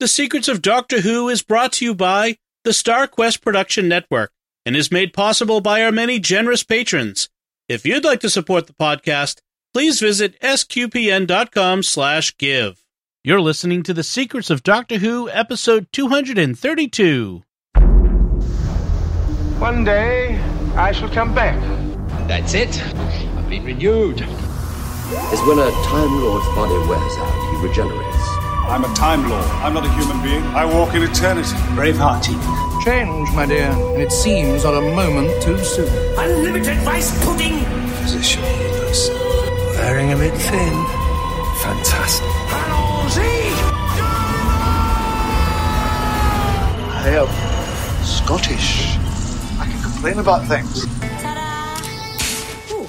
The Secrets of Doctor Who is brought to you by the Star Quest Production Network and is made possible by our many generous patrons. If you'd like to support the podcast, please visit sqpn.com slash give. You're listening to The Secrets of Doctor Who, episode 232. One day, I shall come back. That's it. I've been renewed. is when a Time Lord's body wears out, he regenerates. I'm a Time Lord. I'm not a human being. I walk in eternity. Braveheart. Change, my dear, and it seems on a moment too soon. Unlimited rice pudding. Physician healers. Wearing a bit thin. Fantastic. I am Scottish. I can complain about things. Ooh.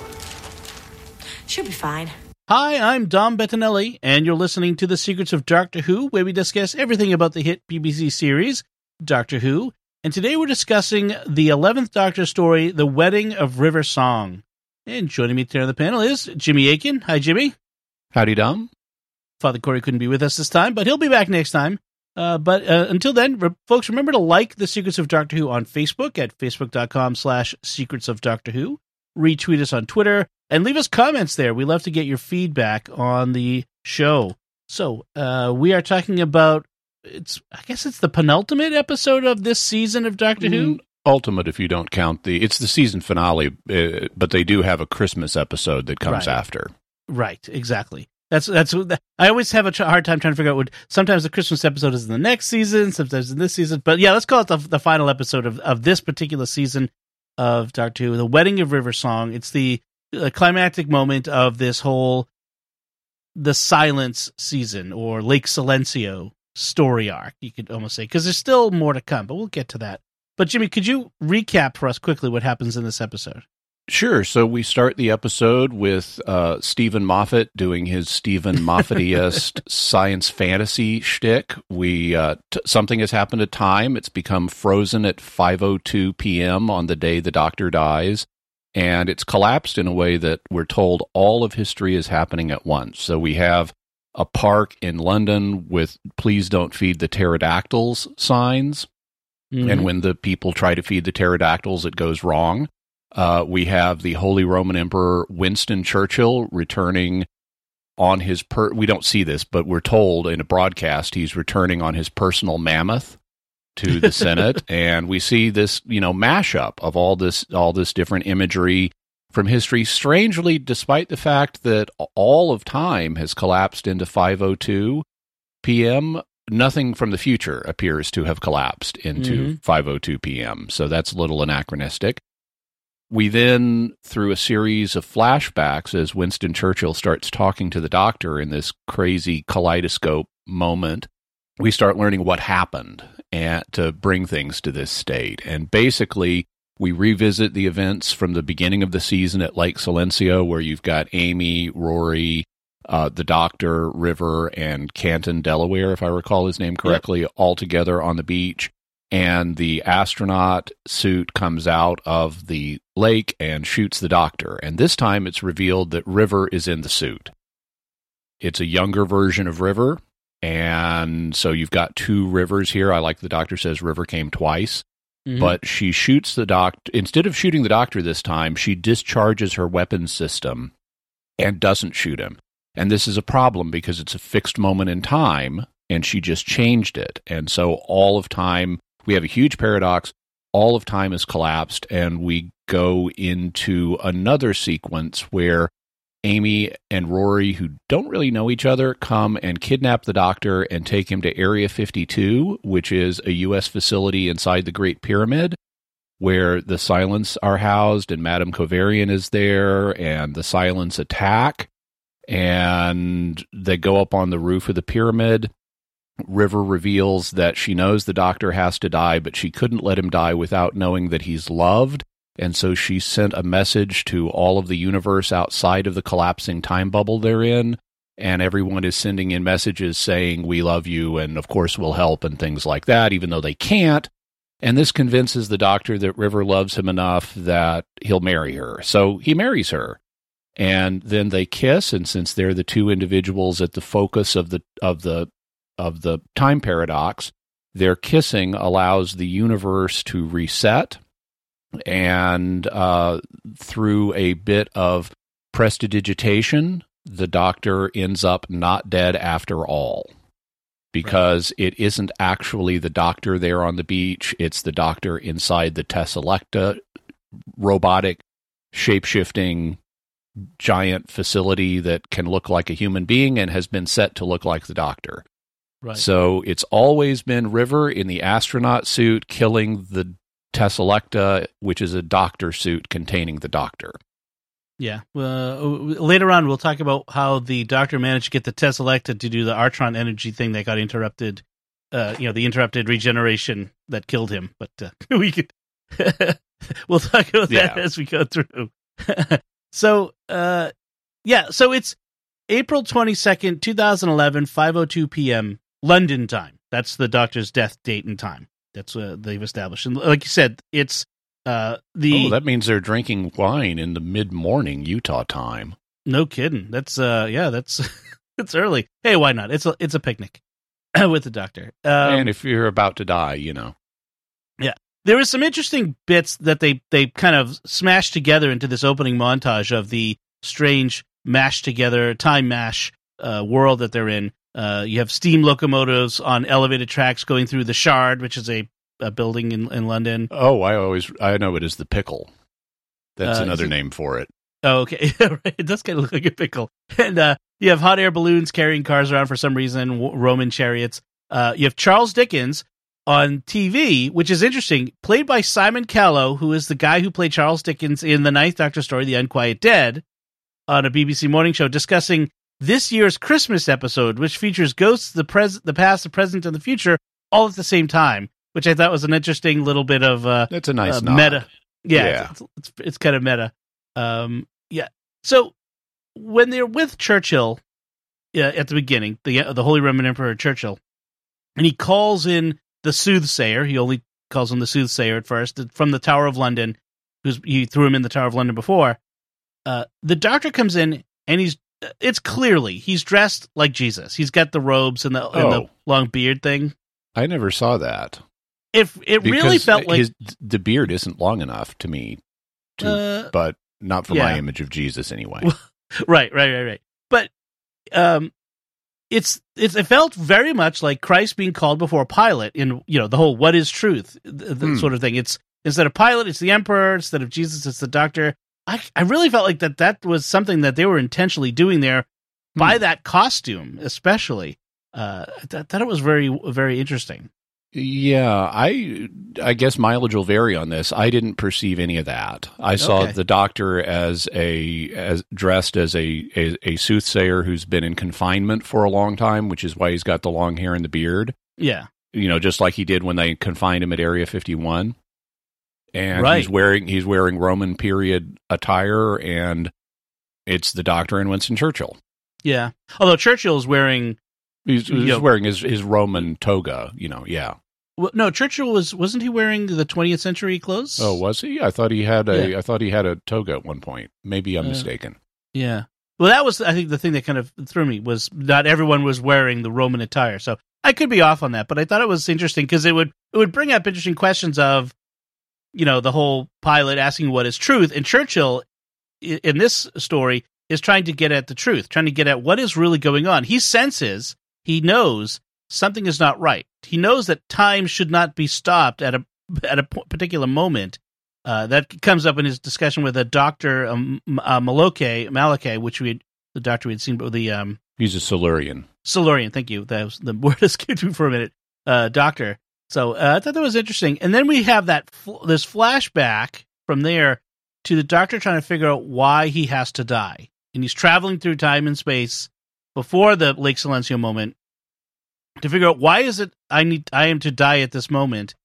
She'll be fine. Hi, I'm Dom Bettinelli, and you're listening to The Secrets of Doctor Who, where we discuss everything about the hit BBC series, Doctor Who. And today we're discussing the 11th Doctor story, The Wedding of River Song. And joining me today on the panel is Jimmy Akin. Hi, Jimmy. Howdy, Dom. Father Corey couldn't be with us this time, but he'll be back next time. Uh, but uh, until then, re- folks, remember to like The Secrets of Doctor Who on Facebook at facebook.com slash secrets of Doctor Who. Retweet us on Twitter and leave us comments there. We love to get your feedback on the show. So uh, we are talking about it's. I guess it's the penultimate episode of this season of Doctor Who. Mm, Ultimate, if you don't count the, it's the season finale, uh, but they do have a Christmas episode that comes Right. after. Right, exactly. That's that's. I always have a hard time trying to figure out what. Sometimes the Christmas episode is in the next season, sometimes in this season. But yeah, let's call it the the final episode of of this particular season of Doctor Who, the Wedding of River Song. It's the uh, climactic moment of this whole the Silence season or Lake Silencio story arc. You could almost say because there's still more to come, but we'll get to that. But Jimmy, could you recap for us quickly what happens in this episode? Sure. So we start the episode with uh, Steven Moffat doing his Steven Moffat-esque science fantasy shtick. We uh, t- something has happened to time. It's become frozen at 5:02 p.m. on the day the Doctor dies, and it's collapsed in a way that we're told all of history is happening at once. So we have a park in London with "Please don't feed the pterodactyls" signs and when the people try to feed the pterodactyls, it goes wrong. Uh, we have the Holy Roman Emperor Winston Churchill returning on his per. We don't see this, but we're told in a broadcast he's returning on his personal mammoth to the Senate, and we see this, you know, mashup of all this, all this different imagery from history. Strangely, despite the fact that all of time has collapsed into 502 p.m., nothing from the future appears to have collapsed into 5:02 p.m. So that's a little anachronistic. We then, through a series of flashbacks, as Winston Churchill starts talking to the doctor in this crazy kaleidoscope moment, we start learning what happened and to bring things to this state. And basically, we revisit the events from the beginning of the season at Lake Silencio, where you've got Amy, Rory, uh, the Doctor, River, and Canton, Delaware, if I recall his name correctly, all together on the beach. And the astronaut suit comes out of the lake and shoots the Doctor. And this time it's revealed that River is in the suit. It's a younger version of River. And so you've got two rivers here. I like the doctor says River came twice Mhm. but she shoots the doctor instead of shooting the doctor this time she discharges her weapon system and doesn't shoot him and this is a problem because it's a fixed moment in time and she just changed it and so all of time we have a huge paradox all of time has collapsed and we go into another sequence where Amy and Rory, who don't really know each other, come and kidnap the doctor and take him to Area 52, which is a U.S. facility inside the Great Pyramid, where the Silence are housed, and Madame Kovarian is there, and the Silence attack. And they go up on the roof of the pyramid. River reveals that she knows the doctor has to die, but she couldn't let him die without knowing that he's loved. And so she sent a message to all of the universe outside of the collapsing time bubble they're in. And everyone is sending in messages saying, We love you, and of course we'll help, and things like that, even though they can't. And this convinces the doctor that River loves him enough that he'll marry her. So he marries her. And then they kiss, and since they're the two individuals at the focus of the of the of the time paradox, their kissing allows the universe to reset, and uh, through a bit of prestidigitation, the Doctor ends up not dead after all. Because right. it isn't actually the doctor there on the beach, it's the doctor inside the Teselecta robotic, shape shifting giant facility that can look like a human being and has been set to look like the doctor. Right. So it's always been River in the astronaut suit killing the Teselecta, which is a doctor suit containing the doctor. Yeah. Uh, later on, we'll talk about how the doctor managed to get the Teselecta to do the Artron energy thing that got interrupted. Uh, you know, the interrupted regeneration that killed him. But uh, we could, we'll talk about that yeah. as we go through. so, uh, yeah. So it's April twenty second, two thousand eleven, five o oh two p.m. London time. That's the doctor's death date and time. That's what they've established. And like you said, it's uh, the oh, that means they're drinking wine in the mid morning Utah time. No kidding. That's uh, yeah, that's it's early. Hey, why not? It's a it's a picnic with the doctor. Um, and if you're about to die, you know. Yeah, there was some interesting bits that they they kind of smashed together into this opening montage of the strange mashed together time mash uh, world that they're in. Uh, you have steam locomotives on elevated tracks going through the Shard, which is a, a building in, in London. Oh, I always I know it is the pickle. That's uh, another it, name for it. Oh, okay. it does kind of look like a pickle. And uh, you have hot air balloons carrying cars around for some reason, Roman chariots. Uh, you have Charles Dickens on TV, which is interesting, played by Simon Callow, who is the guy who played Charles Dickens in the Ninth Doctor story, The Unquiet Dead, on a BBC morning show, discussing this year's Christmas episode, which features ghosts, the pres- the past, the present, and the future, all at the same time, which I thought was an interesting little bit of uh, that's a nice uh, meta. Yeah, yeah. It's, it's, it's, kind of meta. Um, yeah. So when they're with Churchill uh, at the beginning, the the Holy Roman Emperor Churchill, and he calls in the soothsayer. He only calls him the soothsayer at first from the Tower of London, who's he threw him in the Tower of London before. Uh, the Doctor comes in and he's it's clearly he's dressed like Jesus. He's got the robes and the, oh. and the oh. long beard thing. I never saw that. If it really felt like his, the beard isn't long enough to me, to, uh, but not for yeah. my image of Jesus anyway. right, right, right, right. But um, it's, it's it felt very much like Christ being called before Pilate in you know the whole what is truth the, the hmm. sort of thing. It's instead of Pilate, it's the emperor. Instead of Jesus, it's the doctor. I, I really felt like that that was something that they were intentionally doing there hmm. by that costume, especially. Uh, that that it was very very interesting. Yeah, I I guess mileage will vary on this. I didn't perceive any of that. I saw okay. the doctor as a as dressed as a, a, a soothsayer who's been in confinement for a long time, which is why he's got the long hair and the beard. Yeah, you know, just like he did when they confined him at Area Fifty One and right. he's wearing he's wearing Roman period attire, and it's the Doctor and Winston Churchill. Yeah, although Churchill is wearing he's, he's know, wearing his his Roman toga. You know, yeah. Well, no, Churchill was wasn't he wearing the 20th century clothes? Oh, was he? I thought he had a yeah. I thought he had a toga at one point. Maybe I'm uh, mistaken. Yeah. Well, that was I think the thing that kind of threw me was not everyone was wearing the Roman attire. So I could be off on that, but I thought it was interesting because it would it would bring up interesting questions of you know, the whole Pilate asking what is truth. And Churchill, in this story, is trying to get at the truth, trying to get at what is really going on. He senses, he knows something is not right. He knows that time should not be stopped at a at a particular moment. Uh, that comes up in his discussion with a doctor, um, uh, Maloke, Malake, which we had, the doctor we had seen, but the um, he's a Silurian. Silurian, thank you. That was the word escaped me for a minute. Uh, doctor, so uh, I thought that was interesting. And then we have that fl- this flashback from there to the doctor trying to figure out why he has to die, and he's traveling through time and space before the Lake Silencio moment to figure out why is it I need I am to die at this moment,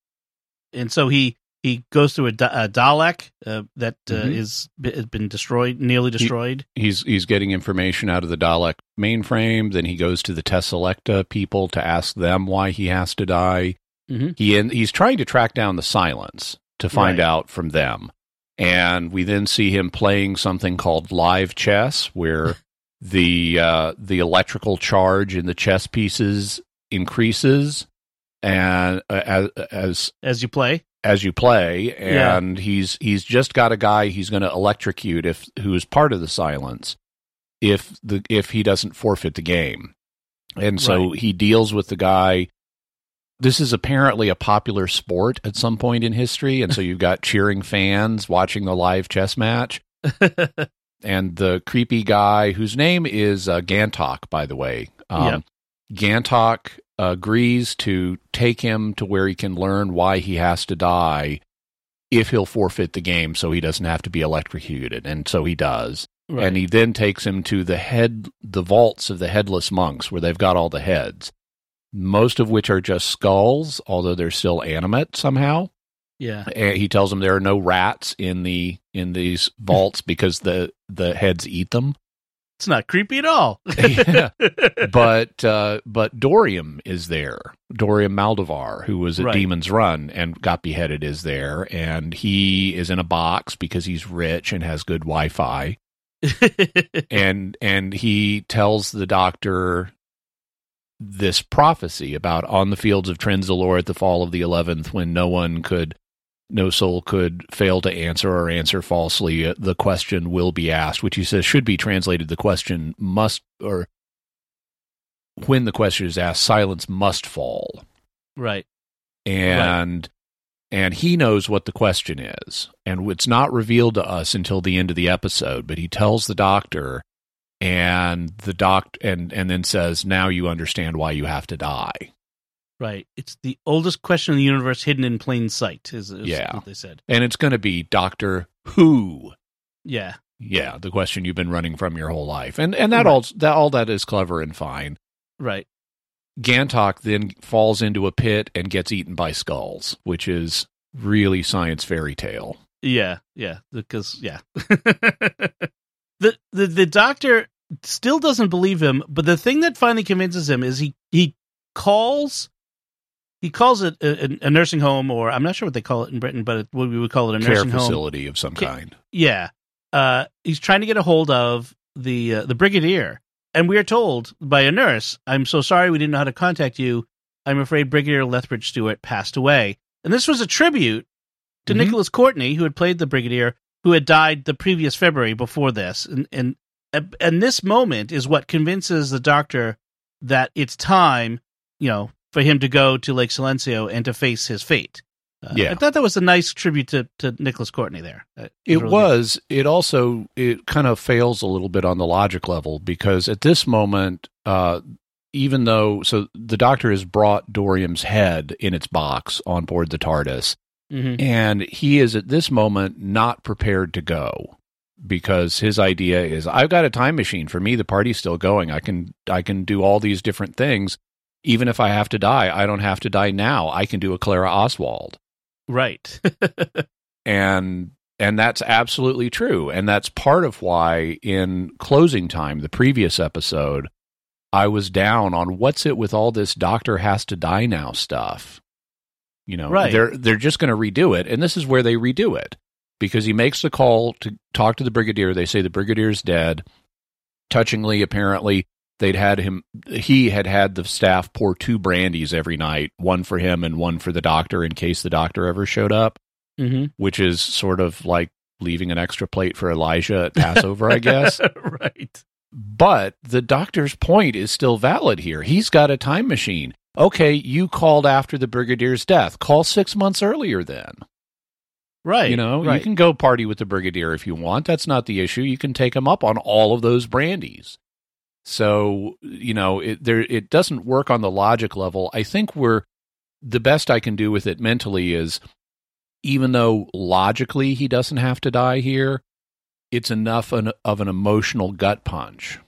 and so he he goes through a, a Dalek uh, that uh, mm-hmm. is has been destroyed, nearly destroyed. He, he's he's getting information out of the Dalek mainframe. Then he goes to the Teselecta people to ask them why he has to die. Mm-hmm. He he's trying to track down the silence to find right. out from them, and we then see him playing something called live chess, where the uh, the electrical charge in the chess pieces increases and uh, as as as you play. as you play Yeah. and he's he's just got a guy he's going to electrocute if who is part of the silence if the if he doesn't forfeit the game and so Right. he deals with the guy this is apparently a popular sport at some point in history and so you've got cheering fans watching the live chess match and the creepy guy whose name is uh, Gantok, by the way. Um, Gantok agrees to take him to where he can learn why he has to die if he'll forfeit the game so he doesn't have to be electrocuted. And so he does. Right. And he then takes him to the head, the vaults of the headless monks where they've got all the heads, most of which are just skulls, although they're still animate somehow. yeah. And he tells them there are no rats in the in these vaults because the the heads eat them. It's not creepy at all. Yeah. But uh, but Dorium is there. Dorium Maldovar, who was at Right. Demon's Run and got beheaded, is there, and he is in a box because he's rich and has good Wi-Fi. and and he tells the doctor this prophecy about on the fields of Trenzalore at the fall of the eleventh, when no one could, no soul could fail to answer or answer falsely, uh, the question will be asked, which he says should be translated. The question must, or when the question is asked, silence must fall right. and and he knows what the question is and it's not revealed to us until the end of the episode but he tells the doctor and the doc and and then says now you understand why you have to die Right. It's the oldest question in the universe hidden in plain sight, is, is Yeah. what they said. and it's going to be doctor who Yeah. yeah the question you've been running from your whole life and and that Right. all that all that is clever and fine Right. Gantok then falls into a pit and gets eaten by skulls which is really science fairy tale Yeah. Yeah. Because, yeah. the, the, the doctor still doesn't believe him, but the thing that finally convinces him is he, he calls. He calls it a, a nursing home, or I'm not sure what they call it in Britain, but it, what we would call it a care nursing home. facility of some kind Yeah. Uh, he's trying to get a hold of the uh, the brigadier, and we are told by a nurse, "I'm so sorry we didn't know how to contact you. I'm afraid Brigadier Lethbridge Stewart passed away." And this was a tribute to Mhm. Nicholas Courtney, who had played the brigadier, who had died the previous February before this, and and and this moment is what convinces the doctor that it's time, you know, for him to go to Lake Silencio and to face his fate. Uh, Yeah. I thought that was a nice tribute to, to Nicholas Courtney there. Uh, It really good. was. It also it kind of fails a little bit on the logic level because at this moment, uh, even though so the doctor has brought Dorium's head in its box on board the TARDIS, Mhm. and he is at this moment not prepared to go because his idea is I've got a time machine. For me, the party's still going. I can I can do all these different things. Even if I have to die, I don't have to die now. I can do a Clara Oswald Right. and and that's absolutely true and that's part of why in closing time the previous episode i was down on what's it with all this doctor has to die now stuff you know Right. they're they're just going to redo it and this is where they redo it because he makes the call to talk to the brigadier they say the brigadier's dead touchingly apparently they'd had him he had had the staff pour two brandies every night one for him and one for the doctor in case the doctor ever showed up hmm which is sort of like leaving an extra plate for Elijah at Passover, I guess. right. But the doctor's point is still valid here. He's got a time machine. Okay, you called after the brigadier's death. Call six months earlier then. Right. You know, right. you can go party with the brigadier if you want. That's not the issue. You can take him up on all of those brandies. So, you know, it there it doesn't work on the logic level. I think we're the best I can do with it mentally is even though logically he doesn't have to die here, it's enough an, of an emotional gut punch.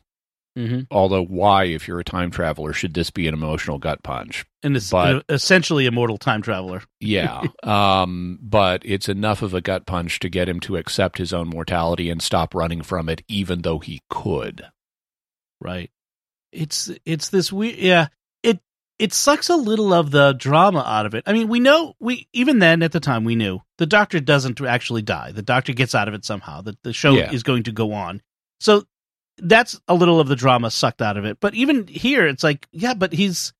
Hmm Although, why, if you're a time traveler, should this be an emotional gut punch? And it's But- essentially a mortal time traveler. Yeah. um, but it's enough of a gut punch to get him to accept his own mortality and stop running from it, even though he could. Right. It's it's this weird. Yeah. It it sucks a little of the drama out of it. I mean, we know we even then at the time we knew the doctor doesn't actually die. The doctor gets out of it somehow. That the show Yeah. is going to go on. So that's a little of the drama sucked out of it. But even here, it's like, yeah, but he's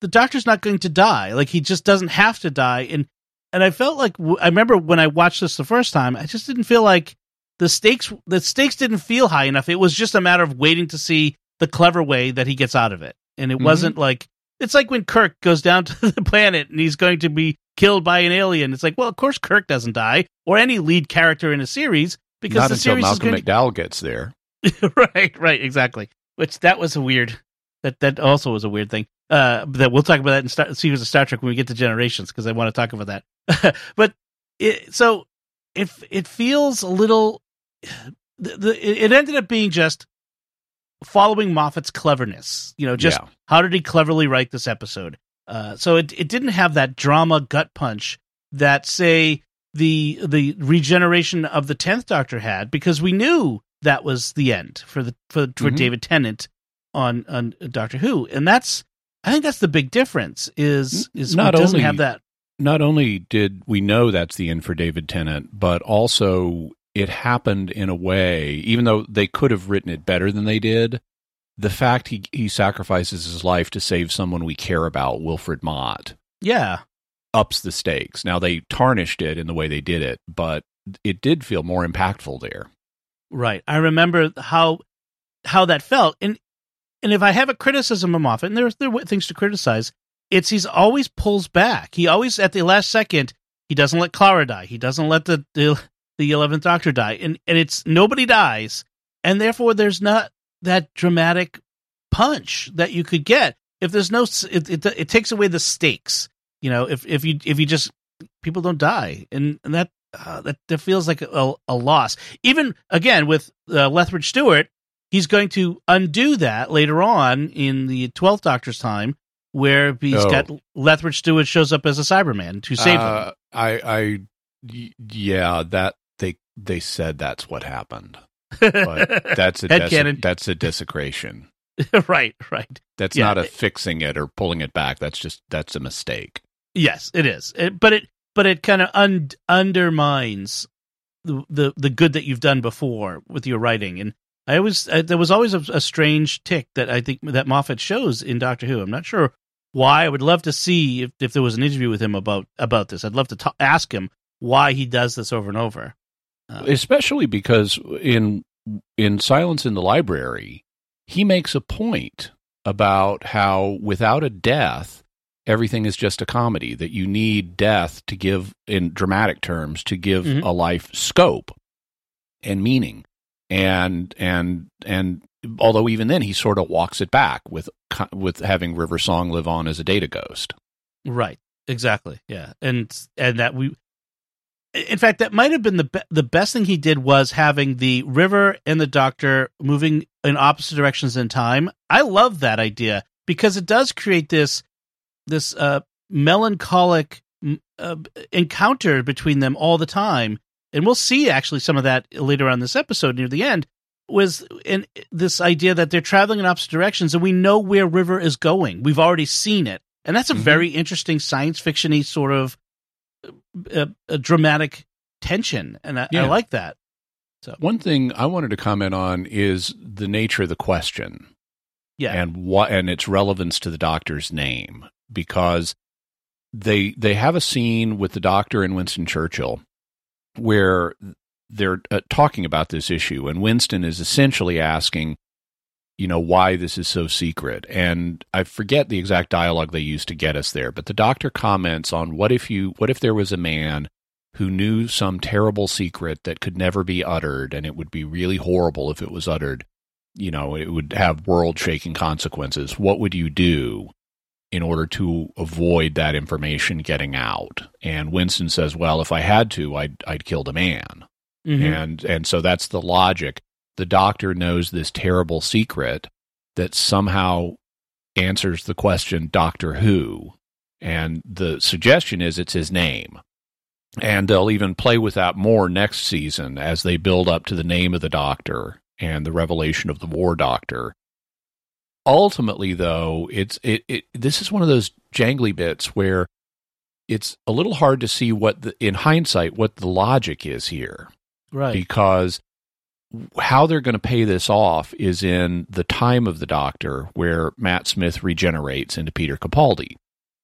the doctor's not going to die. Like he just doesn't have to die. And and I felt like I remember when I watched this the first time, I just didn't feel like the stakes the stakes didn't feel high enough. It was just a matter of waiting to see the clever way that he gets out of it. And it mm-hmm. wasn't like it's like when Kirk goes down to the planet and he's going to be killed by an alien. It's like, well, of course Kirk doesn't die, or any lead character in a series, because not the until series Malcolm is McDowell gets there. right, right, exactly. Which that was a weird. That that also was a weird thing. Uh, that we'll talk about that in Star, Secrets of Star Trek when we get to Generations because I want to talk about that. but it, so if it feels a little, the, the, it ended up being just following Moffat's cleverness. You know, just yeah. how did he cleverly write this episode? Uh, so it it didn't have that drama gut punch that say the the regeneration of the tenth Doctor had because we knew that was the end for the for, for mm-hmm. David Tennant on on Doctor Who, and that's I think that's the big difference is is not only, have that. Not only did we know that's the end for David Tennant, but also it happened in a way, even though they could have written it better than they did. The fact he he sacrifices his life to save someone we care about, Wilfred Mott, yeah, ups the stakes. Now they tarnished it in the way they did it, but it did feel more impactful there. Right. I remember how how that felt, and and if I have a criticism of Moffat, and there's there are things to criticize, it's he's always pulls back. He always at the last second he doesn't let Clara die. He doesn't let the the the eleventh Doctor die, and and it's nobody dies, and therefore there's not that dramatic punch that you could get if there's no it, it, it takes away the stakes. You know, if if you if you just people don't die, and, and that uh, that that feels like a, a loss. Even again with uh, Lethbridge Stewart, he's going to undo that later on in the Twelfth Doctor's time, where he's oh. got Lethbridge Stewart shows up as a Cyberman to save uh, him. I, I, yeah, that they they said that's what happened, but that's a des- that's a desecration. right, right. That's yeah. not a fixing it or pulling it back. That's just that's a mistake. Yes, it is. It, but it but it kind of un- undermines the, the the good that you've done before with your writing. And I always I, there was always a, a, strange tick that I think that Moffat shows in Doctor Who. I'm not sure why. I would love to see if, if there was an interview with him about about this. I'd love to ta- ask him why he does this over and over. Uh, Especially because in in Silence in the Library, he makes a point about how without a death everything is just a comedy that you need death to give in dramatic terms to give mm-hmm. a life scope and meaning. And and and although even then he sort of walks it back with with having river song live on as a data ghost. Right. Exactly. Yeah. And and that we in fact that might have been the be- the best thing he did was having the river and the doctor moving in opposite directions in time. I love that idea because it does create this this uh, melancholic uh, encounter between them all the time, and we'll see actually some of that later on this episode near the end. Was in this idea that they're traveling in opposite directions, and we know where River is going. We've already seen it, and that's a mm-hmm. very interesting science fictiony sort of uh, a dramatic tension, and I, yeah. I like that. So one thing I wanted to comment on is the nature of the question. Yeah. And what and its relevance to the doctor's name because they they have a scene with the doctor and Winston Churchill where they're uh, talking about this issue and Winston is essentially asking you know why this is so secret. And I forget the exact dialogue they used to get us there but the doctor comments on what if you what if there was a man who knew some terrible secret that could never be uttered and it would be really horrible if it was uttered? You know it would have world shaking consequences. What would you do in order to avoid that information getting out. And Winston says, "Well, if I had to, I'd I'd kill the man." Mm-hmm. And and so that's the logic. The doctor knows this terrible secret that somehow answers the question Doctor Who. And the suggestion is it's his name. And they'll even play with that more next season as they build up to the name of the doctor and the revelation of the war doctor ultimately though it's it, it this is one of those jangly bits where it's a little hard to see what the in hindsight what the logic is here right because how they're going to pay this off is in the time of the Doctor, where Matt Smith regenerates into Peter Capaldi.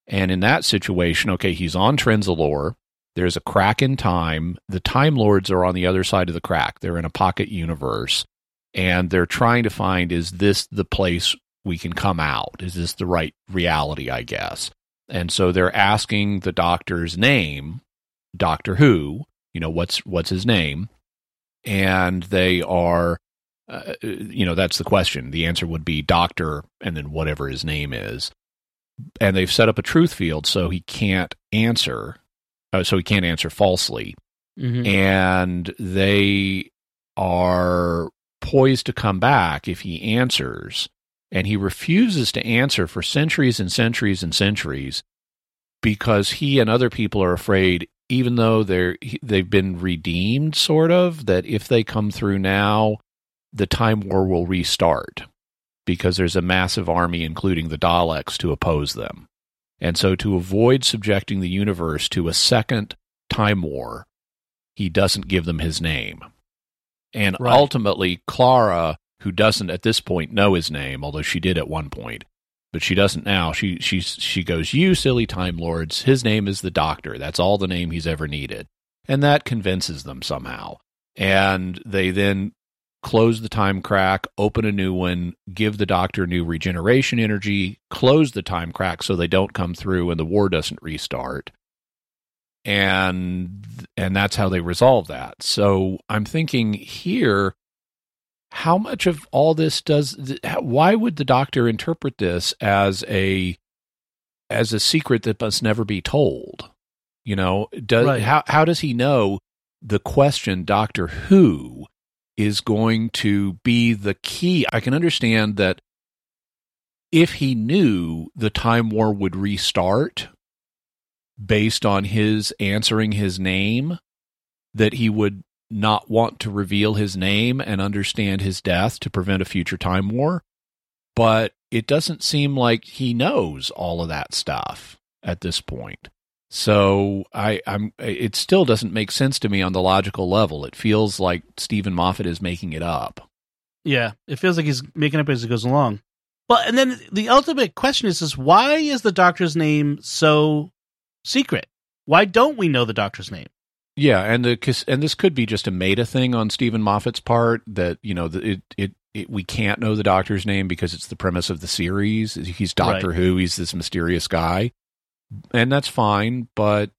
And in that situation, okay, he's on Trenzalore. There's a crack in time. The Time Lords are on the other side of the crack. They're in a pocket universe. And they're trying to find is this the place we can come out? Is this the right reality, I guess? And so they're asking the doctor's name, Doctor Who, you know, what's what's his name? And they are uh, you know, that's the question. The answer would be doctor and then whatever his name is. And they've set up a truth field so he can't answer uh, so he can't answer falsely. Mhm. And they are poised to come back if he answers. And he refuses to answer for centuries and centuries and centuries because he and other people are afraid, even though they're they've been redeemed, sort of, that if they come through now, the time war will restart because there's a massive army, including the Daleks, to oppose them. And so, to avoid subjecting the universe to a second time war, he doesn't give them his name. And Right. ultimately, Clara, who doesn't at this point know his name, although she did at one point, but she doesn't now. She she she goes, "You silly time lords! His name is the Doctor. That's all the name he's ever needed," and that convinces them somehow. And they then close the time crack, open a new one, give the Doctor new regeneration energy, close the time crack so they don't come through and the war doesn't restart. And and that's how they resolve that. So I'm thinking here how much of all this does why would the doctor interpret this as a as a secret that must never be told you know does Right. how how does he know the question doctor who is going to be the key i can understand that if he knew the time war would restart based on his answering his name that he would not want to reveal his name and understand his death to prevent a future time war. But it doesn't seem like he knows all of that stuff at this point. So I, I'm. It still doesn't make sense to me on the logical level. It feels like Steven Moffat is making it up. Yeah, it feels like he's making it up as he goes along. Well, and then the ultimate question is: is why is the doctor's name so secret? Why don't we know the doctor's name? Yeah, and the and this could be just a meta thing on Steven Moffat's part that you know it, it it we can't know the doctor's name because it's the premise of the series. He's Doctor Right. Who. He's this mysterious guy, and that's fine. But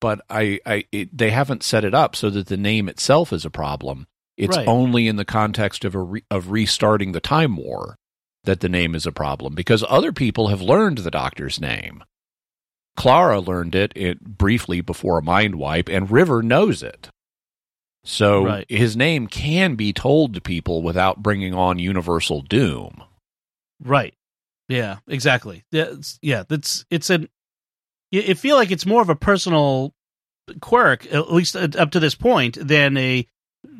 but I I it, they haven't set it up so that the name itself is a problem. It's Right. only in the context of a re, of restarting the time war that the name is a problem because other people have learned the doctor's name. Clara learned it, it briefly before a mind wipe, and River knows it. So Right. his name can be told to people without bringing on universal doom. Right. Yeah. Exactly. Yeah. It's, yeah. That's it's an. It it feel like it's more of a personal quirk, at least up to this point, than a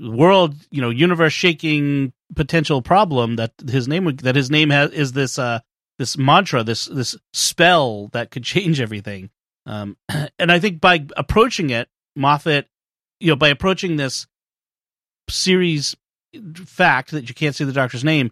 world, you know, universe shaking potential problem that his name that his name has is this uh this mantra, this this spell that could change everything. Um, and I think by approaching it, Moffat, you know, by approaching this series fact that you can't say the doctor's name,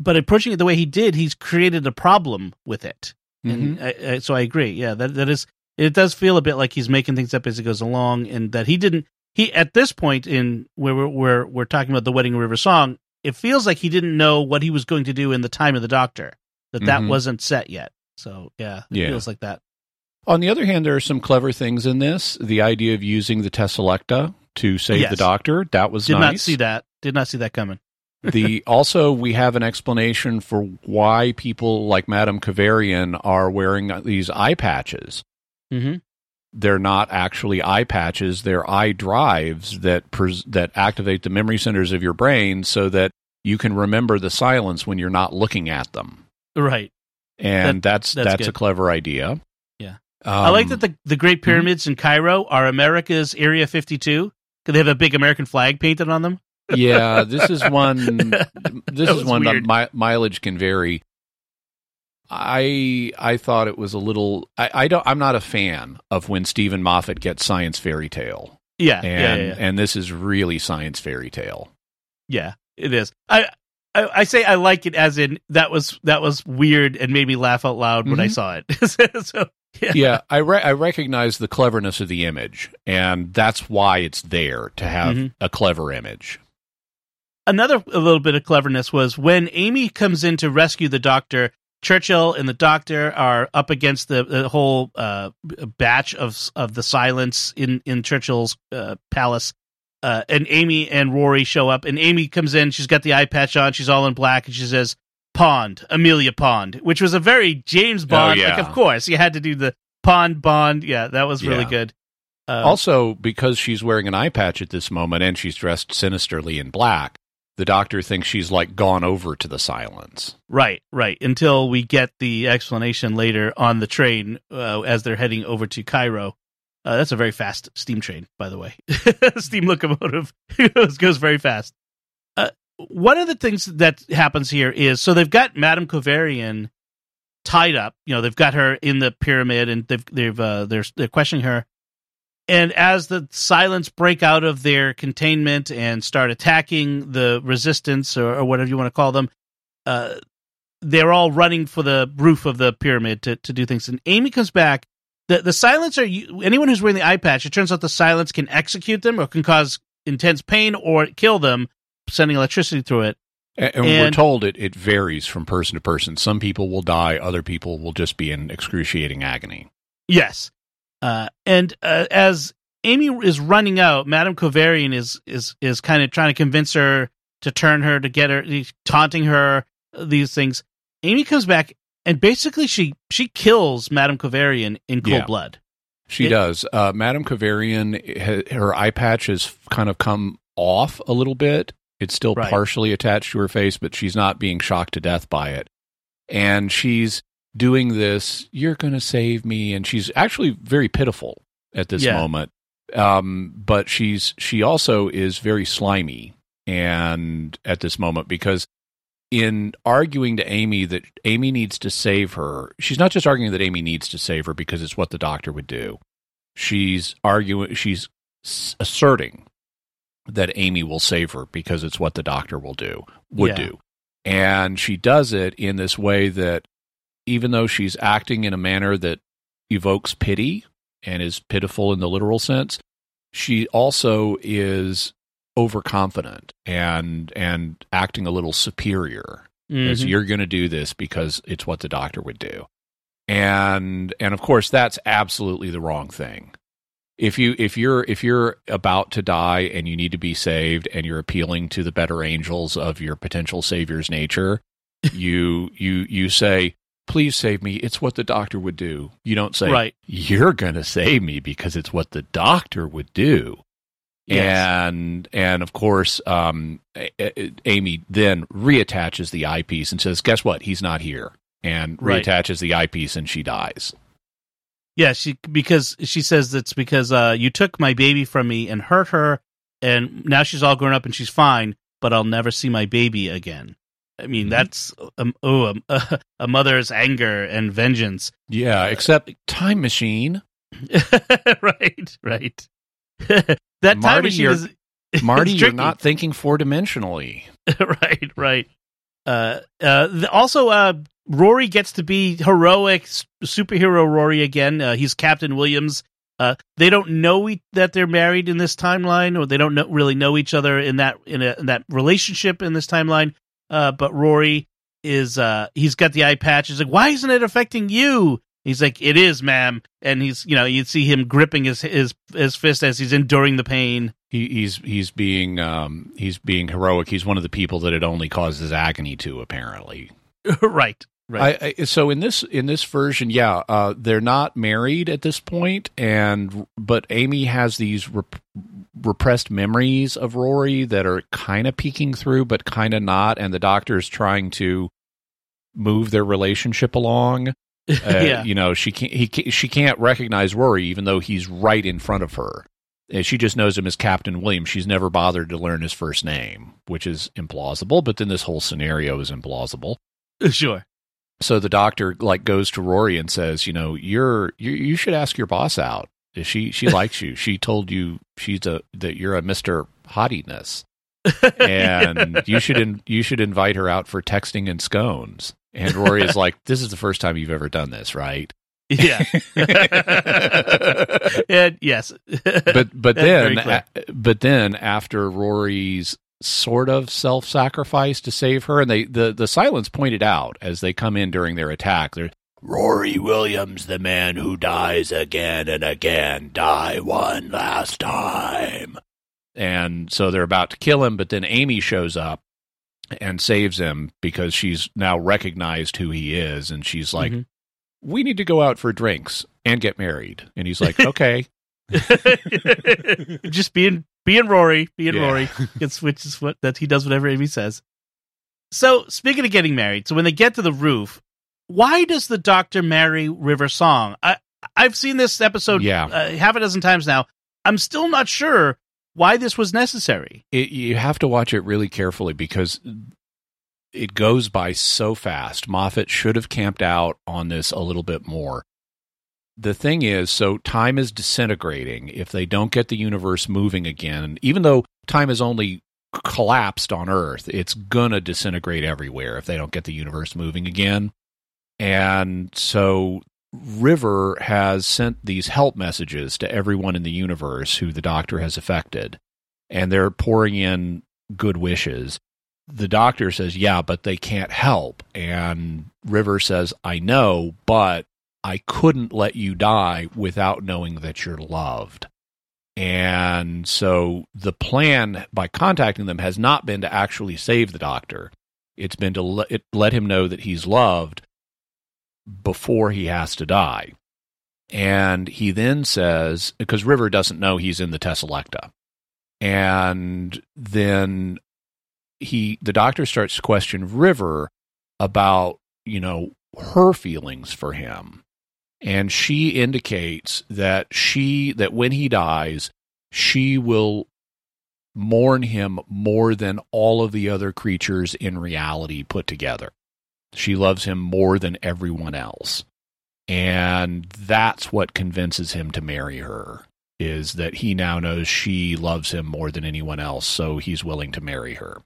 but approaching it the way he did, he's created a problem with it. And I, I, so I agree. Yeah, that that is. It does feel a bit like he's making things up as he goes along, and that he didn't. He at this point in where we're we're, we're talking about the Wedding River song, it feels like he didn't know what he was going to do in the time of the Doctor. That that Mhm. wasn't set yet. So yeah, it Yeah. feels like that. On the other hand, there are some clever things in this. The idea of using the Teselecta to save Yes. the doctor, that was Did nice. not see that. Did not see that coming. the also we have an explanation for why people like Madame Kovarian are wearing these eye patches. Mm-hmm. They're not actually eye patches; they're eye drives that pres- that activate the memory centers of your brain so that you can remember the silence when you're not looking at them. Right. And That- that's that's that's, a clever idea. Yeah. Um, I like that the the Great hmm? Pyramids in Cairo are America's Area 52 because they have a big American flag painted on them. yeah, this is one. This is one weird. that mi- mileage can vary. I I thought it was a little. I, I don't. I'm not a fan of when Steven Moffat gets science fairy tale Yeah, and yeah, yeah, yeah. and this is really science fairy tale. Yeah, it is. I, I I say I like it as in that was that was weird and made me laugh out loud when I Mhm. saw it. so yeah. yeah, I re- I recognize the cleverness of the image, and that's why it's there to have Mhm. a clever image. Another a little bit of cleverness was when Amy comes in to rescue the doctor. Churchill and the doctor are up against the, the whole uh, batch of of the silence in in Churchill's uh, palace. Uh, and Amy and Rory show up, and Amy comes in. She's got the eye patch on. She's all in black, and she says, "Pond, Amelia Pond," which was a very James Bond. Oh, yeah. Like, of course, you had to do the Pond Bond. Yeah, that was really Yeah. good. Um, also, because she's wearing an eye patch at this moment and she's dressed sinisterly in black, the doctor thinks she's like gone over to the silence. Right, right. Until we get the explanation later on the train uh, as they're heading over to Cairo. Uh, that's a very fast steam train, by the way. steam locomotive goes, goes very fast. Uh, one of the things that happens here is so they've got Madame Kovarian tied up. You know, they've got her in the pyramid, and they've they've uh, they're they're questioning her. And as the silence break out of their containment and start attacking the resistance or, or whatever you want to call them, uh, they're all running for the roof of the pyramid to, to do things. And Amy comes back. The the silence are you, anyone who's wearing the eye patch. It turns out the silence can execute them or can cause intense pain or kill them, sending electricity through it. And, and we're told it, it varies from person to person. Some people will die, other people will just be in excruciating agony. Yes. Uh, and uh, as Amy is running out, Madame Kovarian is is is kind of trying to convince her to turn her to get her, taunting her these things. Amy comes back and basically she she kills Madame Kovarian in cold Yeah. blood. She It- does. Uh, Madame Kovarian, ha- her eye patch has kind of come off a little bit. It's still Right. partially attached to her face, but she's not being shocked to death by it. And she's doing this, you're going to save me. And she's actually very pitiful at this Yeah. moment. Um, but she's, she also is very slimy and at this moment because in arguing to Amy that Amy needs to save her, she's not just arguing that Amy needs to save her because it's what the doctor would do. She's arguing, she's asserting that Amy will save her because it's what the doctor will do, would Yeah. do. And she does it in this way that even though she's acting in a manner that evokes pity and is pitiful in the literal sense, she also is overconfident and and acting a little superior as Mhm. you're going to do this because it's what the doctor would do. And and of course that's absolutely the wrong thing. If you if you're if you're about to die and you need to be saved and you're appealing to the better angels of your potential savior's nature you you you say please save me. It's what the doctor would do. You don't say Right. you're going to save me because it's what the doctor would do Yes. and and of course, um, A- A- Amy then reattaches the eyepiece and says, "Guess what? He's not here." And Right. reattaches the eyepiece, and she dies. Yeah, she because she says it's because uh, you took my baby from me and hurt her, and now she's all grown up and she's fine, but I'll never see my baby again. I mean, Mhm. that's um, oh a, a mother's anger and vengeance. Yeah, except time machine. right, right. that time Marty, machine you're- is Marty, you're not thinking four dimensionally. right, right. Uh, uh, the, also, uh, Rory gets to be heroic superhero Rory again. Uh, he's Captain Williams. Uh, they don't know e- that they're married in this timeline, or they don't know, really know each other in that in, a, in that relationship in this timeline. Uh, but Rory is uh, he's got the eye patch. He's like, "Why isn't it affecting you?" He's like, "It is, ma'am." And he's you know you see him gripping his his his fist as he's enduring the pain. He, he's he's being um, he's being heroic. He's one of the people that it only causes agony to. Apparently, right, right. I, I, so in this in this version, yeah, uh, they're not married at this point, and but Amy has these rep- repressed memories of Rory that are kind of peeking through, but kind of not, and the doctor's trying to move their relationship along. Uh, yeah. you know, she can't he she can't recognize Rory even though he's right in front of her. And she just knows him as Captain William. She's never bothered to learn his first name, which is implausible. But then this whole scenario is implausible sure. so the doctor like goes to Rory and says, you know, you're you, you should ask your boss out. She she likes you. She told you she's a that you're a Mister Hottiness, and you should in, you should invite her out for texting and scones. And Rory is like, "This is the first time you've ever done this, right?" Yeah. and yes. but but then a- but then after Rory's sort of self-sacrifice to save her and they the the silence pointed out as they come in during their attack they're Rory Williams the man who dies again and again die one last time and so they're about to kill him but then Amy shows up and saves him because she's now recognized who he is and she's like Mhm. we need to go out for drinks and get married and he's like okay just being being Rory, being Yeah. Rory. It's which is what that he does whatever Amy says. So speaking of getting married, so when they get to the roof, why does the doctor marry River Song? I I've seen this episode Yeah. uh, half a dozen times now. I'm still not sure why this was necessary. it, you have to watch it really carefully because it goes by so fast. Moffat should have camped out on this a little bit more. The thing is, so time is disintegrating. If they don't get the universe moving again, even though time has only collapsed on Earth, it's gonna disintegrate everywhere if they don't get the universe moving again. And so River has sent these help messages to everyone in the universe who the doctor has affected, and they're pouring in good wishes. The doctor says, Yeah, but they can't help. And River says, I know, but I couldn't let you die without knowing that you're loved. And so the plan by contacting them has not been to actually save the doctor. It's been to let, let him know that he's loved before he has to die. And he then says, because River doesn't know he's in the Teselecta. And then he, the doctor starts to question River about, you know, her feelings for him. And she indicates that she, that when he dies, she will mourn him more than all of the other creatures in reality put together. She loves him more than everyone else. And that's what convinces him to marry her is that he now knows she loves him more than anyone else, so he's willing to marry her.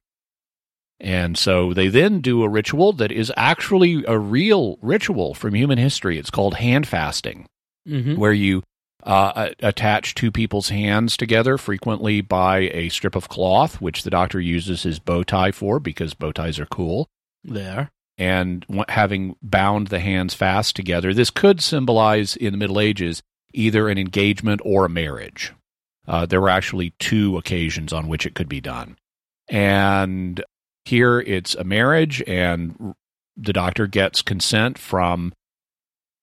And so they then do a ritual that is actually a real ritual from human history. It's called hand fasting, Mm-hmm. where you uh, attach two people's hands together, frequently by a strip of cloth, which the doctor uses his bow tie for because bow ties are cool There. And having bound the hands fast together. This could symbolize in the Middle Ages either an engagement or a marriage. Uh, there were actually two occasions on which it could be done. And here it's a marriage, and the doctor gets consent from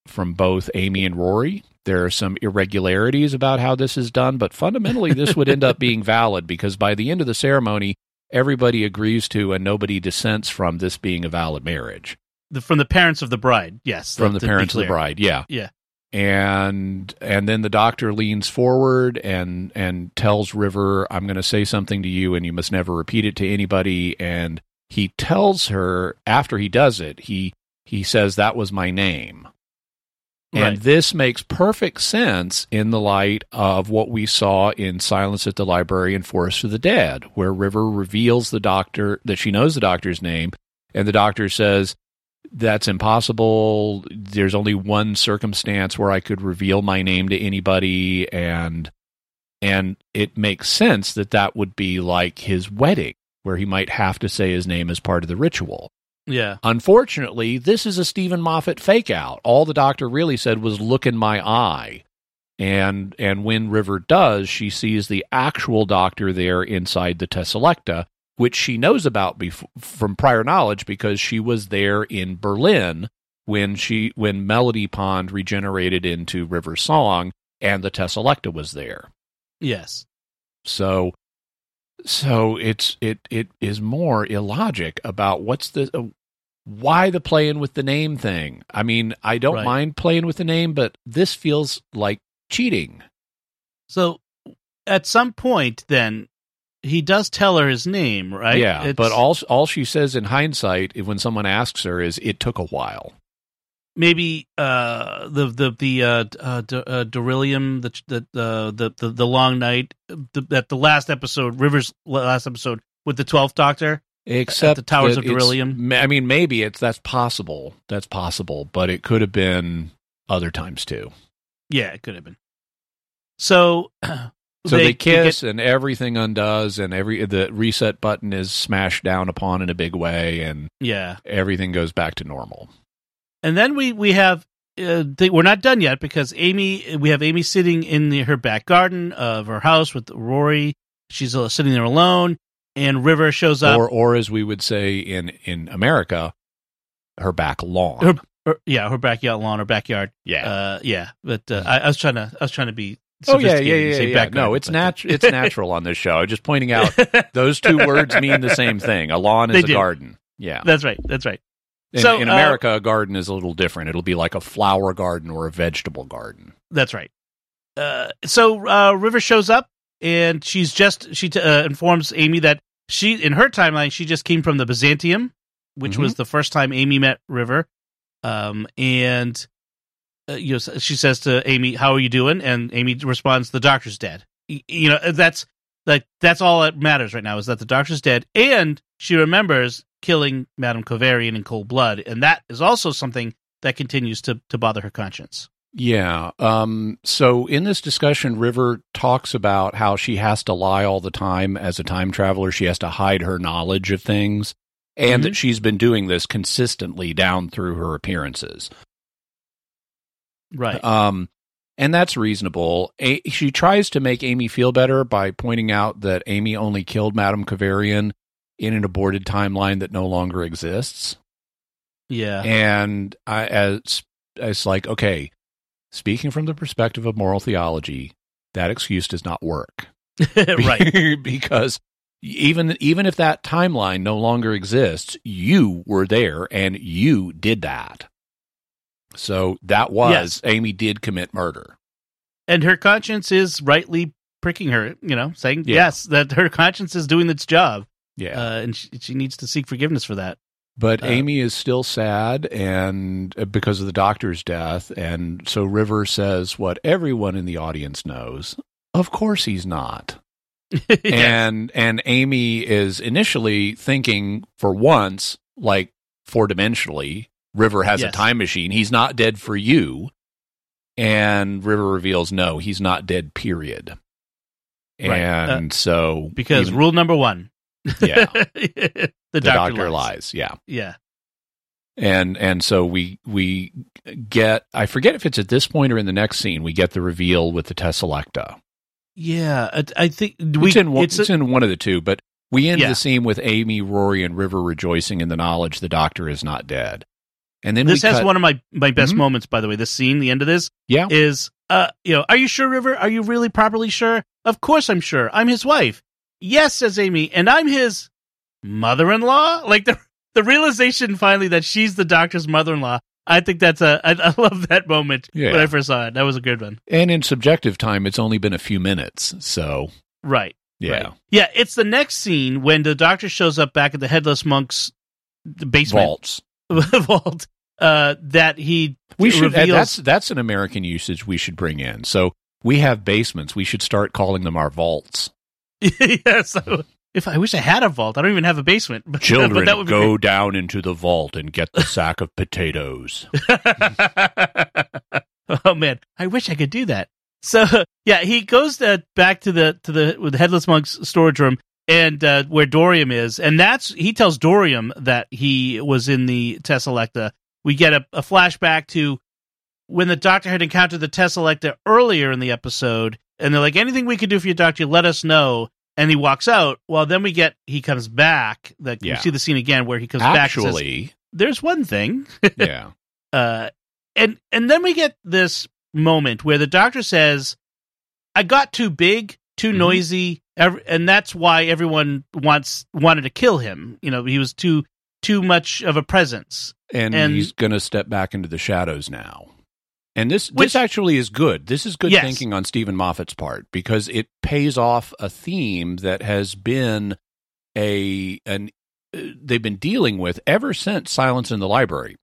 from both Amy and Rory. There are some irregularities about how this is done, but fundamentally, this would end up being valid because by the end of the ceremony, everybody agrees to and nobody dissents from this being a valid marriage The, from the parents of the bride, yes. from the parents of the bride. Yeah, Yeah. and and then the doctor leans forward and and tells River, "I'm going to say something to you, and you must never repeat it to anybody." And he tells her after he does it, he he says, "That was my name." And Right. this makes perfect sense in the light of what we saw in Silence at the Library and Forest of the Dead, where River reveals the doctor that she knows the doctor's name, and the doctor says, That's impossible. There's only one circumstance where I could reveal my name to anybody, and and it makes sense that that would be like his wedding, where he might have to say his name as part of the ritual. Yeah. Unfortunately, this is a Steven Moffat fake out. All the doctor really said was look in my eye. And and when River does, she sees the actual doctor there inside the Teselecta, which she knows about bef- from prior knowledge because she was there in Berlin when she when Melody Pond regenerated into River Song and the Teselecta was there. Yes. So so it's it it is more illogic about what's the uh, why the playing with the name thing. I mean, I don't Right. mind playing with the name, but this feels like cheating. So at some point, then he does tell her his name, right? Yeah, It's- but all all she says in hindsight, when someone asks her, is it took a while. Maybe uh, the the the uh, uh, d- uh, the the the the the long night the, that the last episode, Rivers last episode with the twelfth Doctor. Except the Towers of it's- I mean, maybe it's that's possible. That's possible, but it could have been other times too. Yeah, it could have been. So, So they, they kiss get- and everything undoes, and every the reset button is smashed down upon in a big way, and yeah, everything goes back to normal. And then we we have uh, they, we're not done yet because Amy we have Amy sitting in the, her back garden of her house with Rory. She's uh, sitting there alone, and River shows up. or or as we would say in in America, her back lawn. her, her- yeah, her backyard lawn, her backyard. yeah. Uh, yeah, but uh, I, I was trying to I was trying to be. oh yeah, yeah, yeah, yeah. back No, it's uh, natural. It's natural on this show. Just pointing out those two words mean the same thing. A lawn They is a do. garden. Yeah. That's right. That's right. In, So, in uh, America, a garden is a little different. It'll be like a flower garden or a vegetable garden. That's right. Uh, so uh, River shows up, and she's just she t- uh, informs Amy that she in her timeline she just came from the Byzantium, which Mhm. was the first time Amy met River. Um, and uh, you know, she says to Amy, "How are you doing?" And Amy responds, "The doctor's dead." You know, that's like that's all that matters right now is that the doctor's dead, and she remembers killing Madame Kovarian in cold blood, and that is also something that continues to to bother her conscience. Yeah. Um, so in this discussion, River talks about how she has to lie all the time as a time traveler. She has to hide her knowledge of things, and that she's been doing this consistently down through her appearances. Right. Um, and that's reasonable. A- she tries to make Amy feel better by pointing out that Amy only killed Madame Kovarian in an aborted timeline that no longer exists. yeah. And I, as it's like, okay, speaking from the perspective of moral theology, that excuse does not work. right. because even even if that timeline no longer exists, you were there and you did that. So that was Yes. Amy did commit murder. And her conscience is rightly pricking her, you know, saying Yeah. yes, that her conscience is doing its job. Yeah. Uh, and she, she needs to seek forgiveness for that. But Uh, Amy is still sad and uh, because of the doctor's death and so River says what everyone in the audience knows. Of course he's not. And and Amy is initially thinking for once like four dimensionally River has Yes. a time machine. He's not dead for you. And River reveals no, he's not dead period. Right. Uh, and so because even- rule number one. Yeah. the, the doctor, doctor lies. lies. Yeah. Yeah. and and so we we get I forget if it's at this point or in the next scene we get the reveal with the Teselecta. Yeah. I, I think we, it's in one, it's it's, a- in one of the two, but we end Yeah. the scene with Amy, Rory, and River rejoicing in the knowledge the Doctor is not dead. And then this we has cut, one of my, my best Mhm. moments, by the way. This scene, the end of this, yeah. is uh you know are you sure river? Are you really properly sure? Of course i'm sure. I'm his wife. Yes says amy and i'm his mother-in-law? Like the the realization finally that she's the doctor's mother-in-law. I think that's a i, I love that moment Yeah. when i first saw it. That was a good one. And in subjective time it's only been a few minutes, so right. Yeah, right. yeah it's the next scene when the doctor shows up back at the headless monk's basement. Vaults. vault uh that he We should reveals that's that's an American usage we should bring in. So we have basements. We should start calling them our vaults. yeah, so if I wish I had a vault, I don't even have a basement. But, Children, but that would be go down into the vault and get the sack of potatoes. oh man, I wish I could do that. So yeah, he goes uh, back to the to the the headless monk's storage room and uh, where Dorium is, and that's he tells Dorium that he was in the Teselecta. We get a, a flashback to when the Doctor had encountered the Teselecta earlier in the episode, and they're like, "Anything we can do for you, Doctor, let us know." And he walks out. Well, then we get he comes back. That Yeah. you see the scene again where he comes back. Actually, There's one thing yeah. uh and and then we get this moment where the doctor says i got too big too Mhm. noisy ev- and that's why everyone wants wanted to kill him you know he was too too much of a presence and, And- he's going to step back into the shadows now. And this Which- this actually is good. This is good Yes. thinking on Steven Moffat's part because it pays off a theme that has been a an uh, they've been dealing with ever since Silence in the Library.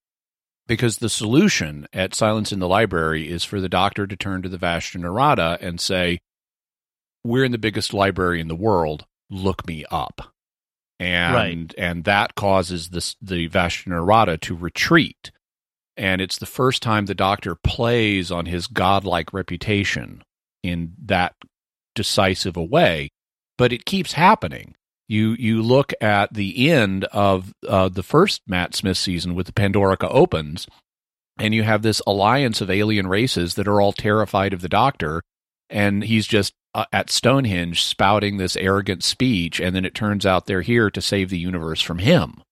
because the solution at Silence in the Library is for the doctor to turn to the Vashta Nerada and say, "We're in the biggest library in the world. Look me up," and Right. and that causes this the Vashta Nerada to retreat. And it's the first time the doctor plays on his godlike reputation in that decisive a way, but it keeps happening. You you look at the end of uh, the first Matt Smith season with the Pandorica opens, and you have this alliance of alien races that are all terrified of the Doctor, and he's just uh, at Stonehenge spouting this arrogant speech, and then it turns out they're here to save the universe from him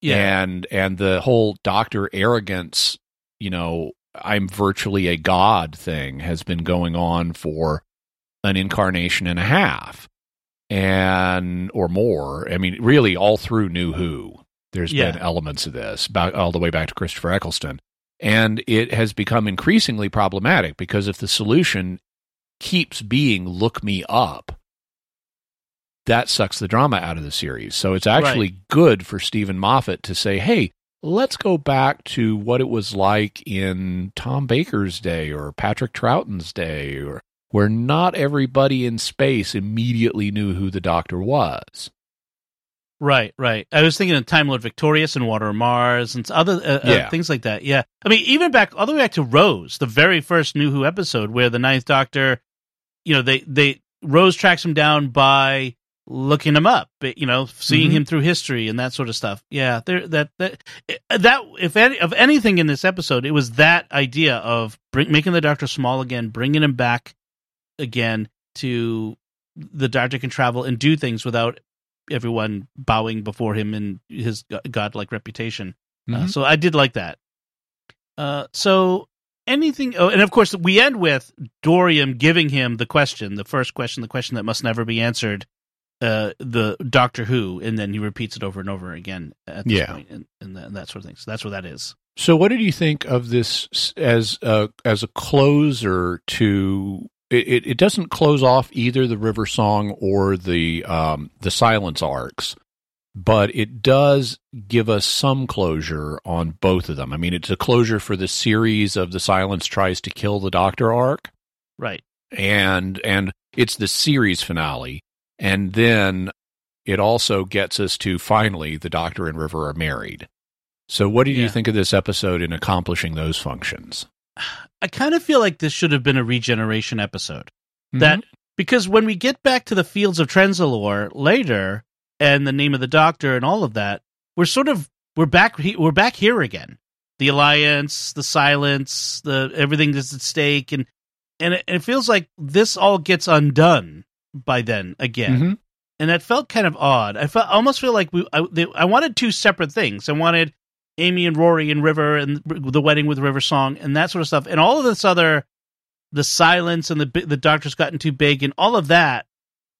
Yeah. and and the whole doctor arrogance you know i'm virtually a god thing has been going on for an incarnation and a half and or more i mean really all through new who there's Yeah. been elements of this back, all the way back to christopher eccleston and it has become increasingly problematic because if the solution keeps being look me up that sucks the drama out of the series. So it's actually good for Steven Moffat to say, hey, let's go back to what it was like in Tom Baker's day or Patrick Troughton's day, or where not everybody in space immediately knew who the doctor was. Right, right. I was thinking of Time Lord Victorious and Water of Mars and other uh, Yeah. uh, things like that. Yeah, I mean, even back all the way back to Rose, the very first New Who episode, where the Ninth Doctor, you know, they they Rose tracks him down by looking him up, you know, seeing Mhm. him through history and that sort of stuff. Yeah, there that that that if any of anything in this episode, it was that idea of bring, making the Doctor small again, bringing him back again to the Doctor can travel and do things without everyone bowing before him in his godlike reputation. Uh, Mhm. so I did like that. Uh, so anything, oh, and of course we end with Dorium giving him the question, the first question, the question that must never be answered. Uh, the Doctor Who, and then he repeats it over and over again at this Yeah. point, and, and, that, and that sort of thing. So that's what that is. So, what did you think of this as a, as a closer to? It, it, it doesn't close off either the River Song or the um, the Silence arcs, but it does give us some closure on both of them. I mean, it's a closure for the series of the Silence tries to kill the Doctor arc, Right. and and it's the series finale, and then it also gets us to finally the Doctor and River are married. So, what did Yeah. you think of this episode in accomplishing those functions? I kind of feel like this should have been a regeneration episode. Mm-hmm. That because when we get back to the fields of Trenzalore later, and the name of the Doctor and all of that, we're sort of we're back we're back here again. The alliance, the silence, the everything that's at stake, and and it, it feels like this all gets undone by then again. Mhm. and that felt kind of odd. I felt I almost feel like we I, they, I wanted two separate things. I wanted Amy and Rory and River and the wedding with River Song and that sort of stuff, and all of this other the silence and the the Doctor's gotten too big and all of that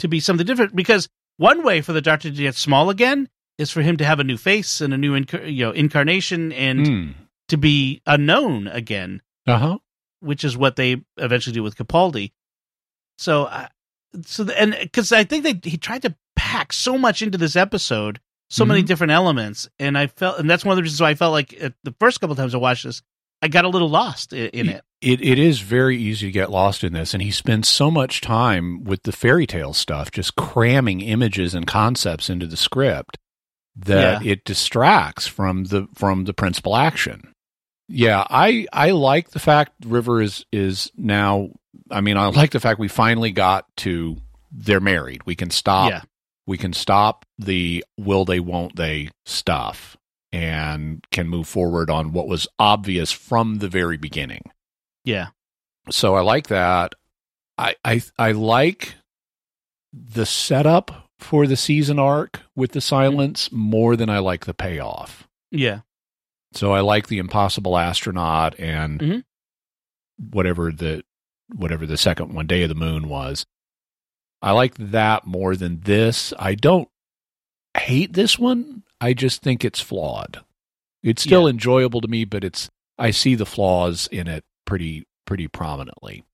to be something different. Because one way for the Doctor to get small again is for him to have a new face and a new inc- you know incarnation and Mm. to be unknown again Uh huh. which is what they eventually do with Capaldi. So, I so the, and because I think they he tried to pack so much into this episode, so many Mhm. different elements, and I felt, and that's one of the reasons why I felt like the first couple times I watched this, I got a little lost in, in it. It it is very easy to get lost in this, and he spends so much time with the fairy tale stuff, just cramming images and concepts into the script that Yeah. it distracts from the from the principal action. Yeah, I I like the fact River is is now. I mean, I like the fact we finally got to they're married. We can stop. Yeah. We can stop the will they won't they stuff and can move forward on what was obvious from the very beginning Yeah, so I like that. I I I like the setup for the season arc with the silence more than I like the payoff. yeah, So I like the impossible astronaut and Mhm. whatever the whatever the second one day of the moon was. I like that more than this. I don't hate this one. I just think it's flawed. It's still Yeah. enjoyable to me, but it's I see the flaws in it pretty pretty prominently.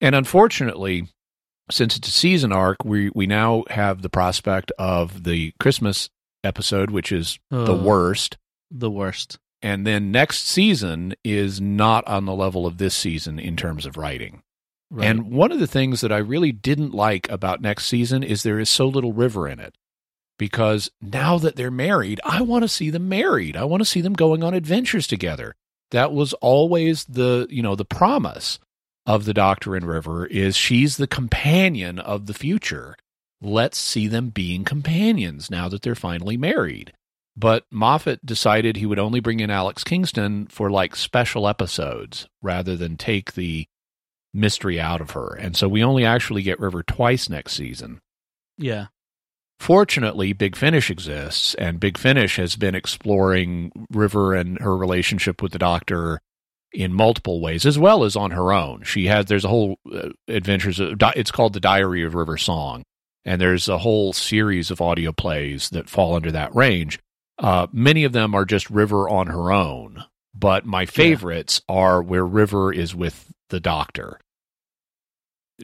And unfortunately, since it's a season arc, we we now have the prospect of the Christmas episode, which is the worst. the worst. and then next season is not on the level of this season in terms of writing. Right. And one of the things that I really didn't like about next season is there is so little River in it. Because now that they're married, I want to see them married. I want to see them going on adventures together. That was always the, you know, the promise of the Doctor and River is she's the companion of the future. Let's see them being companions now that they're finally married. But Moffat decided he would only bring in Alex Kingston for like special episodes rather than take the mystery out of her. And so we only actually get River twice next season. yeah. Fortunately, Big Finish exists, and Big Finish has been exploring River and her relationship with the Doctor in multiple ways, as well as on her own. She has there's a whole uh, adventures. Of, it's called the Diary of River Song, and there's a whole series of audio plays that fall under that range. Uh, many of them are just River on her own, but my favorites are where River is with the Doctor.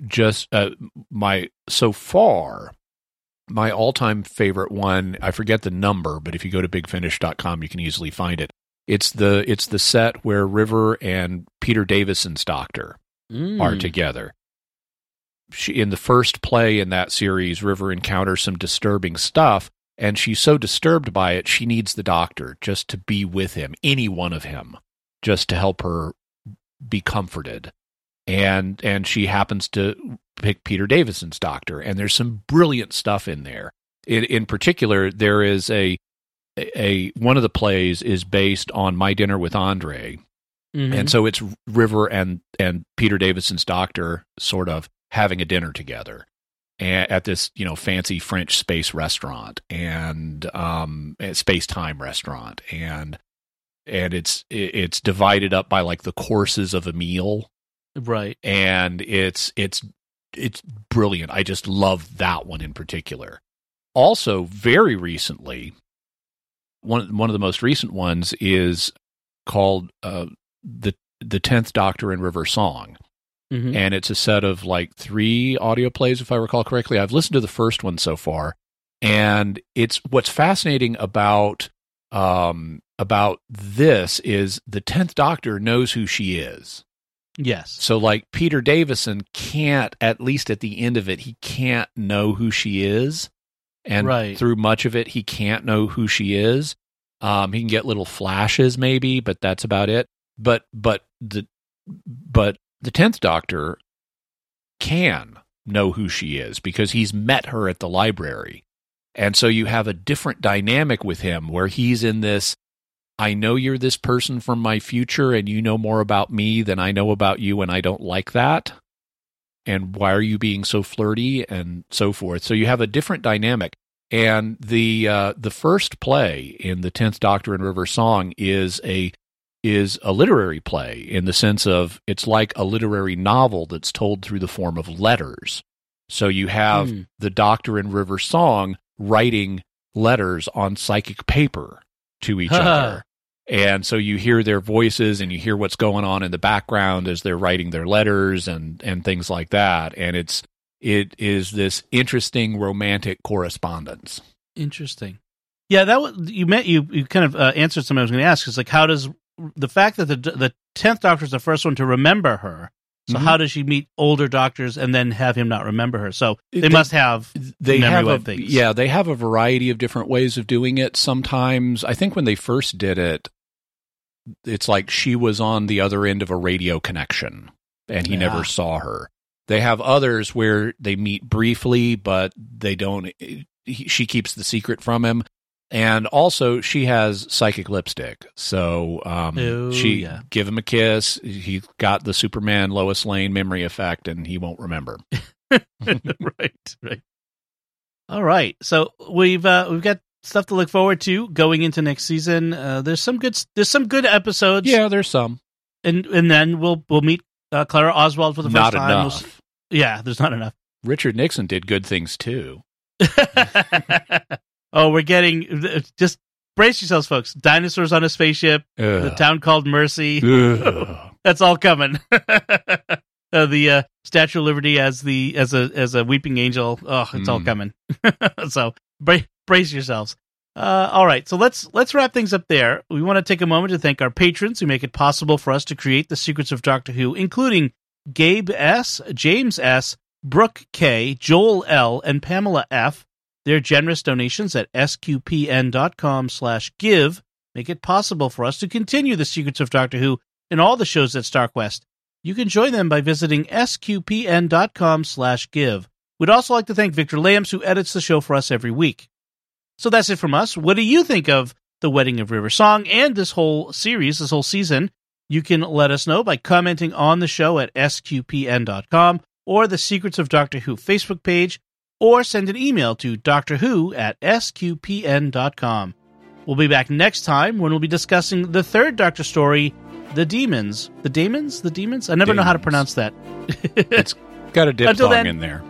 Just uh, my so far my all-time favorite one i forget the number but if you go to bigfinish.com you can easily find it. It's the it's the set where river and peter davison's doctor Mm. are together. She, in the first play in that series river encounters some disturbing stuff and she's so disturbed by it she needs the doctor just to be with him any one of him just to help her be comforted and and she happens to pick Peter Davison's doctor, and there's some brilliant stuff in there. In, in particular, there is a a one of the plays is based on My Dinner with Andre, Mhm. and so it's River and and Peter Davison's doctor sort of having a dinner together at this you know fancy French space restaurant and um space time restaurant and and it's it's divided up by like the courses of a meal right. and it's it's it's brilliant. I just love that one in particular. Also, very recently, one one of the most recent ones is called uh, the the Tenth Doctor and River Song, Mhm. and it's a set of like three audio plays, if I recall correctly. I've listened to the first one so far, and it's what's fascinating about um, about this is the Tenth Doctor knows who she is. Yes. So, like, Peter Davison can't, at least at the end of it, he can't know who she is. And Right. through much of it, he can't know who she is. Um, he can get little flashes, maybe, but that's about it. But, but the, but the 10th Doctor can know who she is because he's met her at the library. And so you have a different dynamic with him where he's in this I know you're this person from my future and you know more about me than I know about you and I don't like that. And why are you being so flirty and so forth? So you have a different dynamic. And the uh, the first play in the Tenth Doctor and River Song is a is a literary play in the sense of it's like a literary novel that's told through the form of letters. So you have Hmm. the Doctor and River Song writing letters on psychic paper to each other. And so you hear their voices and you hear what's going on in the background as they're writing their letters and, and things like that. And it's it is this interesting romantic correspondence. Interesting. Yeah, that was you meant you you kind of uh, answered something I was going to ask. It's like how does the fact that the the tenth Doctor is the first one to remember her? So Mhm. how does she meet older doctors and then have him not remember her? So they, They- must have They have a, things. yeah, they have a variety of different ways of doing it. Sometimes I think when they first did it, it's like she was on the other end of a radio connection and he Yeah. never saw her. They have others where they meet briefly, but they don't. He, she keeps the secret from him, and also she has psychic lipstick. So um, Oh, she yeah. give him a kiss. He got the Superman Lois Lane memory effect, and he won't remember. right, right. All right. So we've uh, we've got stuff to look forward to going into next season. Uh, there's some good there's some good episodes. Yeah, there's some. and and then we'll we'll meet uh, Clara Oswald for the first Not time. We'll yeah, there's not enough. Richard Nixon did good things too. oh, we're getting just brace yourselves, folks. Dinosaurs on a spaceship. The town called Mercy. That's all coming. uh, the uh, Statue of Liberty as the as a as a weeping angel. Oh, it's all Mm. coming. so bra- brace yourselves. Uh, all right, so let's let's wrap things up there. We want to take a moment to thank our patrons who make it possible for us to create the secrets of Doctor Who, including Gabe S, James S, Brooke K, Joel L, and Pamela F. Their generous donations at sqpn.com/give make it possible for us to continue the secrets of Doctor Who and all the shows at StarQuest. You can join them by visiting sqpn.com/give. We'd also like to thank Victor Lambs, who edits the show for us every week. So that's it from us. What do you think of The Wedding of River Song and this whole series, this whole season? You can let us know by commenting on the show at sqpn.com or the Secrets of Doctor Who Facebook page, or send an email to Doctor Who at sqpn.com. We'll be back next time when we'll be discussing the third Doctor story, The Demons. The Demons? The Demons? I never know how to pronounce that. It's got a diphthong then- in there.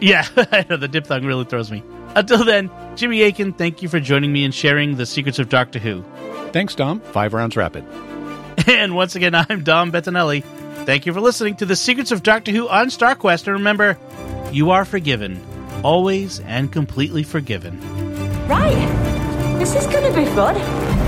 Yeah, I know the diphthong really throws me. Until then, Jimmy Akin, thank you for joining me and sharing the secrets of Doctor Who. Thanks, Dom. Five rounds rapid. And once again, I'm Dom Bettinelli. Thank you for listening to the secrets of Doctor Who on StarQuest. And remember, you are forgiven, always and completely forgiven. Right. This is going to be fun.